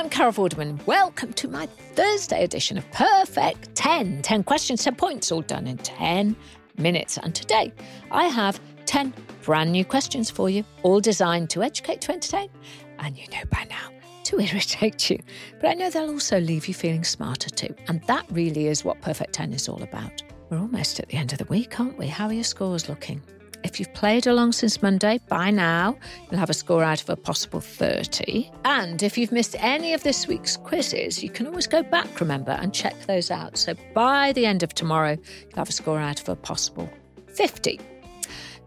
I'm Carol Vorderman. Welcome to my Thursday edition of Perfect 10. 10 questions, 10 points, all done in 10 minutes. And today I have 10 brand new questions for you, all designed to educate, to entertain, and you know by now, to irritate you. But I know they'll also leave you feeling smarter too. And that really is what Perfect 10 is all about. We're almost at the end of the week, aren't we? How are your scores looking? If you've played along since Monday, by now you'll have a score out of a possible 30. And if you've missed any of this week's quizzes, you can always go back, remember, and check those out. So by the end of tomorrow, you'll have a score out of a possible 50.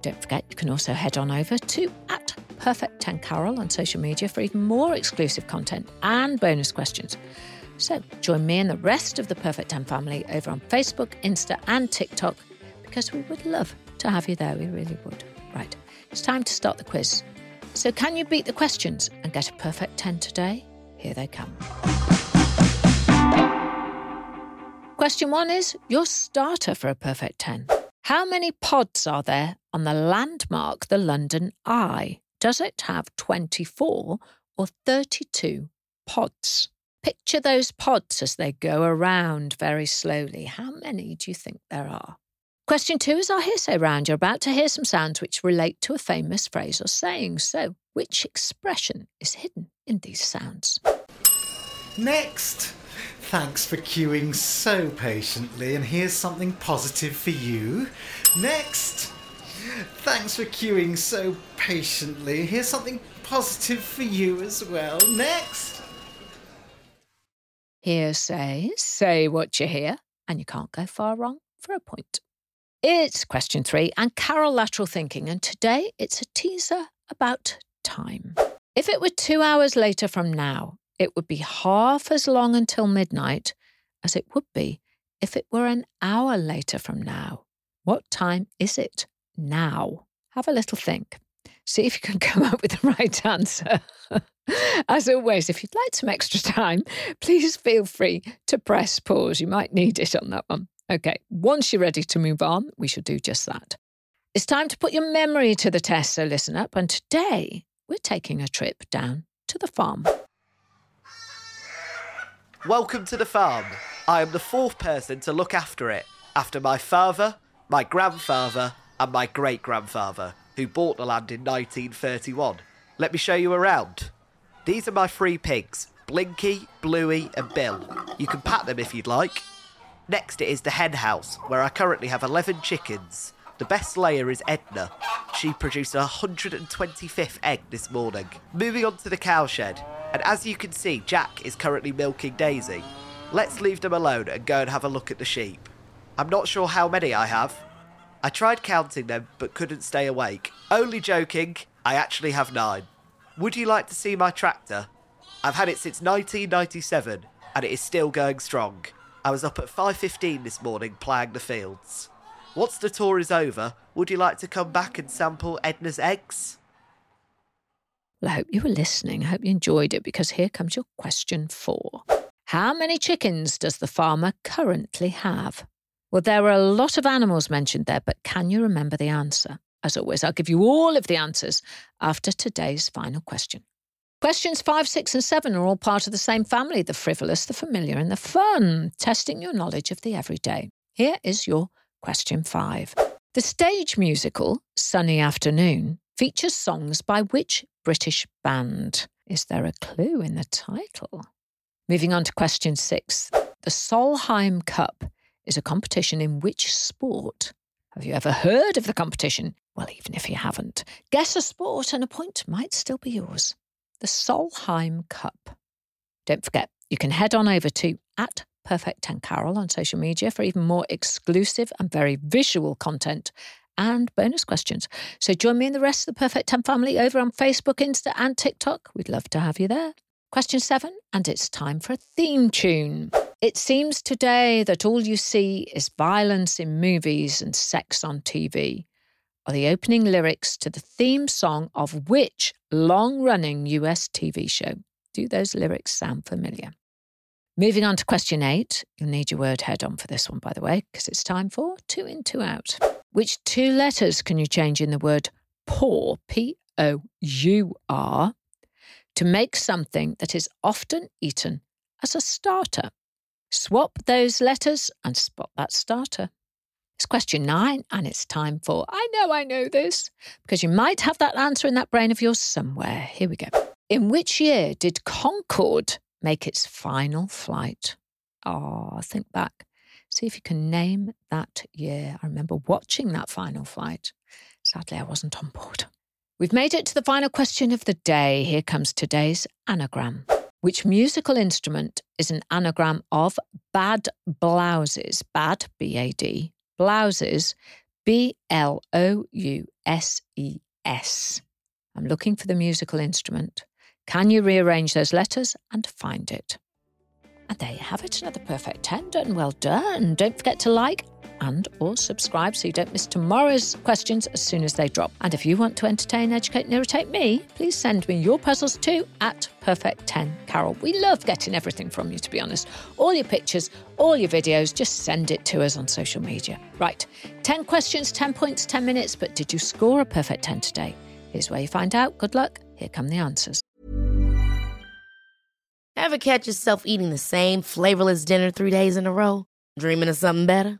Don't forget, you can also head on over to at Perfect 10 Carol on social media for even more exclusive content and bonus questions. So join me and the rest of the Perfect 10 family over on Facebook, Insta, and TikTok because we would love to have you there. We really would. Right, it's time to start the quiz. So, can you beat the questions and get a perfect 10 today? Here they come. Question one is your starter for a perfect 10. How many pods are there on the landmark, the London Eye? Does it have 24 or 32 pods? Picture those pods as they go around very slowly. How many do you think there are? Question two is our hearsay round. You're about to hear some sounds which relate to a famous phrase or saying. So, which expression is hidden in these sounds? Next! Thanks for queuing so patiently, and here's something positive for you. Next! Thanks for queuing so patiently. Here's something positive for you as well. Next! Hearsay, say what you hear, and you can't go far wrong for a point. It's question three and Carol lateral thinking, and today it's a teaser about time. If it were two hours later from now, it would be half as long until midnight as it would be if it were an hour later from now. What time is it now? Have a little think. See if you can come up with the right answer. As always, if you'd like some extra time, please feel free to press pause. You might need it on that one. Okay, once you're ready to move on, we should do just that. It's time to put your memory to the test, so listen up. And today, we're taking a trip down to the farm. Welcome to the farm. I am the fourth person to look after it, after my father, my grandfather, and my great grandfather, who bought the land in 1931. Let me show you around. These are my three pigs Blinky, Bluey, and Bill. You can pat them if you'd like. Next, it is the hen house, where I currently have 11 chickens. The best layer is Edna. She produced her 125th egg this morning. Moving on to the cowshed, and as you can see, Jack is currently milking Daisy. Let's leave them alone and go and have a look at the sheep. I'm not sure how many I have. I tried counting them but couldn't stay awake. Only joking, I actually have nine. Would you like to see my tractor? I've had it since 1997 and it is still going strong. I was up at 5.15 this morning ploughing the fields. Once the tour is over, would you like to come back and sample Edna's eggs? Well, I hope you were listening. I hope you enjoyed it because here comes your question four. How many chickens does the farmer currently have? Well, there are a lot of animals mentioned there, but can you remember the answer? As always, I'll give you all of the answers after today's final question. Questions five, six, and seven are all part of the same family the frivolous, the familiar, and the fun, testing your knowledge of the everyday. Here is your question five. The stage musical, Sunny Afternoon, features songs by which British band? Is there a clue in the title? Moving on to question six. The Solheim Cup is a competition in which sport? Have you ever heard of the competition? Well, even if you haven't, guess a sport and a point might still be yours. The Solheim Cup. Don't forget, you can head on over to at Perfect 10 Carol on social media for even more exclusive and very visual content and bonus questions. So join me and the rest of the Perfect 10 family over on Facebook, Insta, and TikTok. We'd love to have you there. Question seven, and it's time for a theme tune. It seems today that all you see is violence in movies and sex on TV. Are the opening lyrics to the theme song of which long running US TV show? Do those lyrics sound familiar? Moving on to question eight. You'll need your word head on for this one, by the way, because it's time for two in, two out. Which two letters can you change in the word pour, P O U R, to make something that is often eaten as a starter? Swap those letters and spot that starter. It's question nine, and it's time for I know I know this, because you might have that answer in that brain of yours somewhere. Here we go. In which year did Concorde make its final flight? Oh, think back. See if you can name that year. I remember watching that final flight. Sadly, I wasn't on board. We've made it to the final question of the day. Here comes today's anagram. Which musical instrument is an anagram of bad blouses? Bad, B A D, blouses, B L O U S E S. I'm looking for the musical instrument. Can you rearrange those letters and find it? And there you have it, another perfect 10 done. Well done. Don't forget to like and or subscribe so you don't miss tomorrow's questions as soon as they drop. And if you want to entertain, educate and irritate me, please send me your puzzles too at perfect 10 Carol. We love getting everything from you to be honest. All your pictures, all your videos, just send it to us on social media. Right. 10 questions, 10 points, 10 minutes, but did you score a perfect 10 today? Here's where you find out. Good luck. Here come the answers. Ever catch yourself eating the same flavorless dinner three days in a row? Dreaming of something better?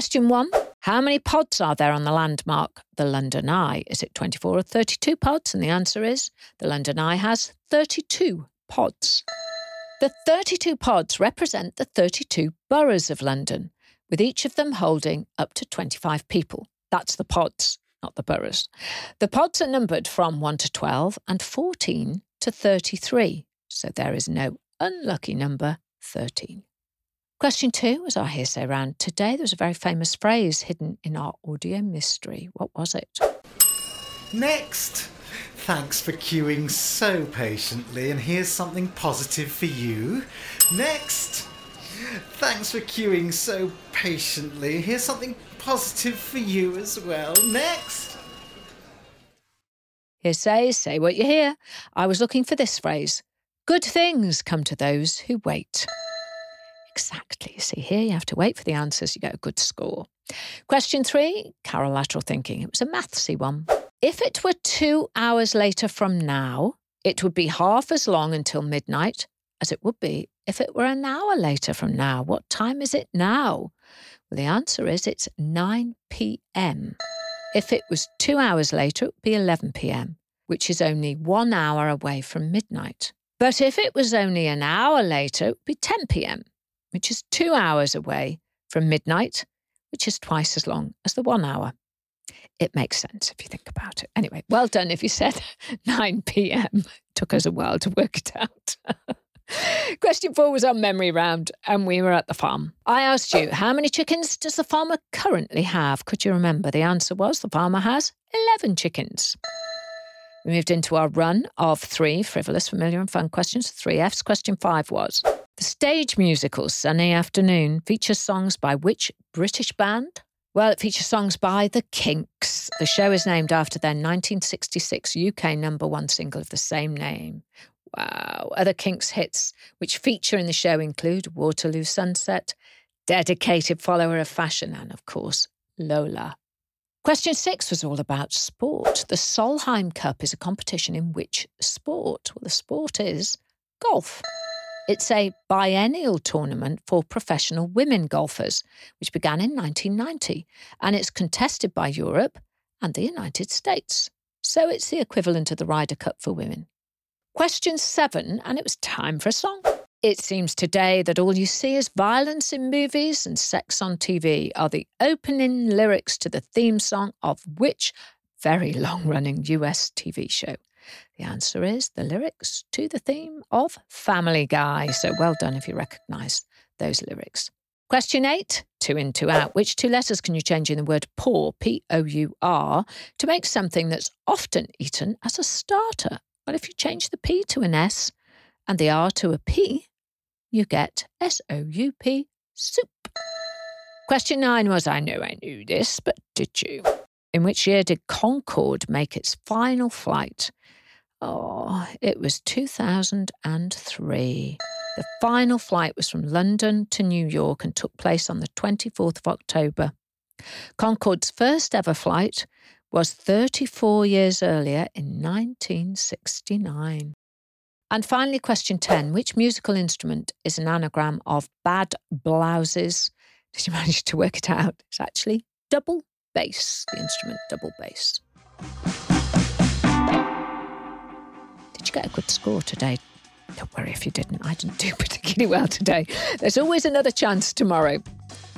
Question one How many pods are there on the landmark, the London Eye? Is it 24 or 32 pods? And the answer is the London Eye has 32 pods. The 32 pods represent the 32 boroughs of London, with each of them holding up to 25 people. That's the pods, not the boroughs. The pods are numbered from 1 to 12 and 14 to 33, so there is no unlucky number 13. Question two was our hearsay round. Today there was a very famous phrase hidden in our audio mystery. What was it? Next! Thanks for queuing so patiently, and here's something positive for you. Next! Thanks for queuing so patiently. Here's something positive for you as well. Next! Hearsay, say what you hear. I was looking for this phrase Good things come to those who wait. Exactly. See, here you have to wait for the answers, you get a good score. Question three Carol lateral thinking. It was a mathsy one. If it were two hours later from now, it would be half as long until midnight as it would be if it were an hour later from now. What time is it now? Well, the answer is it's 9 p.m. If it was two hours later, it would be 11 p.m., which is only one hour away from midnight. But if it was only an hour later, it would be 10 p.m., which is two hours away from midnight, which is twice as long as the one hour. It makes sense if you think about it. Anyway, well done if you said 9 p.m. Took us a while to work it out. Question four was on memory round, and we were at the farm. I asked you, how many chickens does the farmer currently have? Could you remember? The answer was the farmer has 11 chickens. We moved into our run of three frivolous, familiar, and fun questions, three Fs. Question five was The stage musical Sunny Afternoon features songs by which British band? Well, it features songs by The Kinks. The show is named after their 1966 UK number one single of the same name. Wow. Other Kinks hits which feature in the show include Waterloo Sunset, Dedicated Follower of Fashion, and of course, Lola. Question six was all about sport. The Solheim Cup is a competition in which sport? Well, the sport is golf. It's a biennial tournament for professional women golfers, which began in 1990, and it's contested by Europe and the United States. So it's the equivalent of the Ryder Cup for women. Question seven, and it was time for a song. It seems today that all you see is violence in movies and sex on TV are the opening lyrics to the theme song of which very long running US TV show? The answer is the lyrics to the theme of Family Guy. So well done if you recognise those lyrics. Question eight, two in, two out. Which two letters can you change in the word pour, P O U R, to make something that's often eaten as a starter? Well, if you change the P to an S and the R to a P, you get S O U P, soup. Question nine was I know I knew this, but did you? In which year did Concorde make its final flight? Oh, it was 2003. The final flight was from London to New York and took place on the 24th of October. Concorde's first ever flight was 34 years earlier in 1969. And finally, question 10 Which musical instrument is an anagram of bad blouses? Did you manage to work it out? It's actually double bass, the instrument double bass. Did you get a good score today? Don't worry if you didn't. I didn't do particularly well today. There's always another chance tomorrow.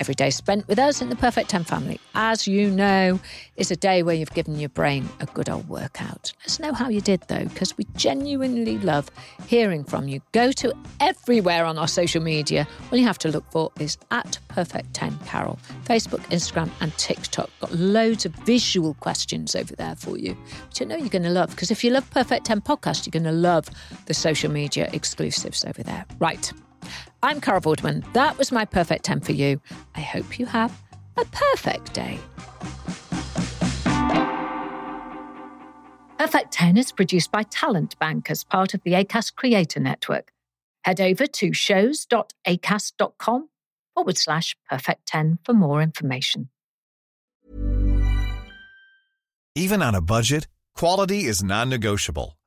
Every day spent with us in the Perfect 10 family, as you know, is a day where you've given your brain a good old workout. Let us know how you did, though, because we genuinely love hearing from you. Go to everywhere on our social media. All you have to look for is at Perfect 10 Carol, Facebook, Instagram, and TikTok. Got loads of visual questions over there for you, which I know you're going to love, because if you love Perfect 10 podcast, you're going to love the social media exclusives over there. Right. I'm Carol Vorderman. That was my perfect 10 for you. I hope you have a perfect day. Perfect 10 is produced by Talent Bank as part of the ACAST Creator Network. Head over to shows.acast.com forward slash perfect 10 for more information. Even on a budget, quality is non negotiable.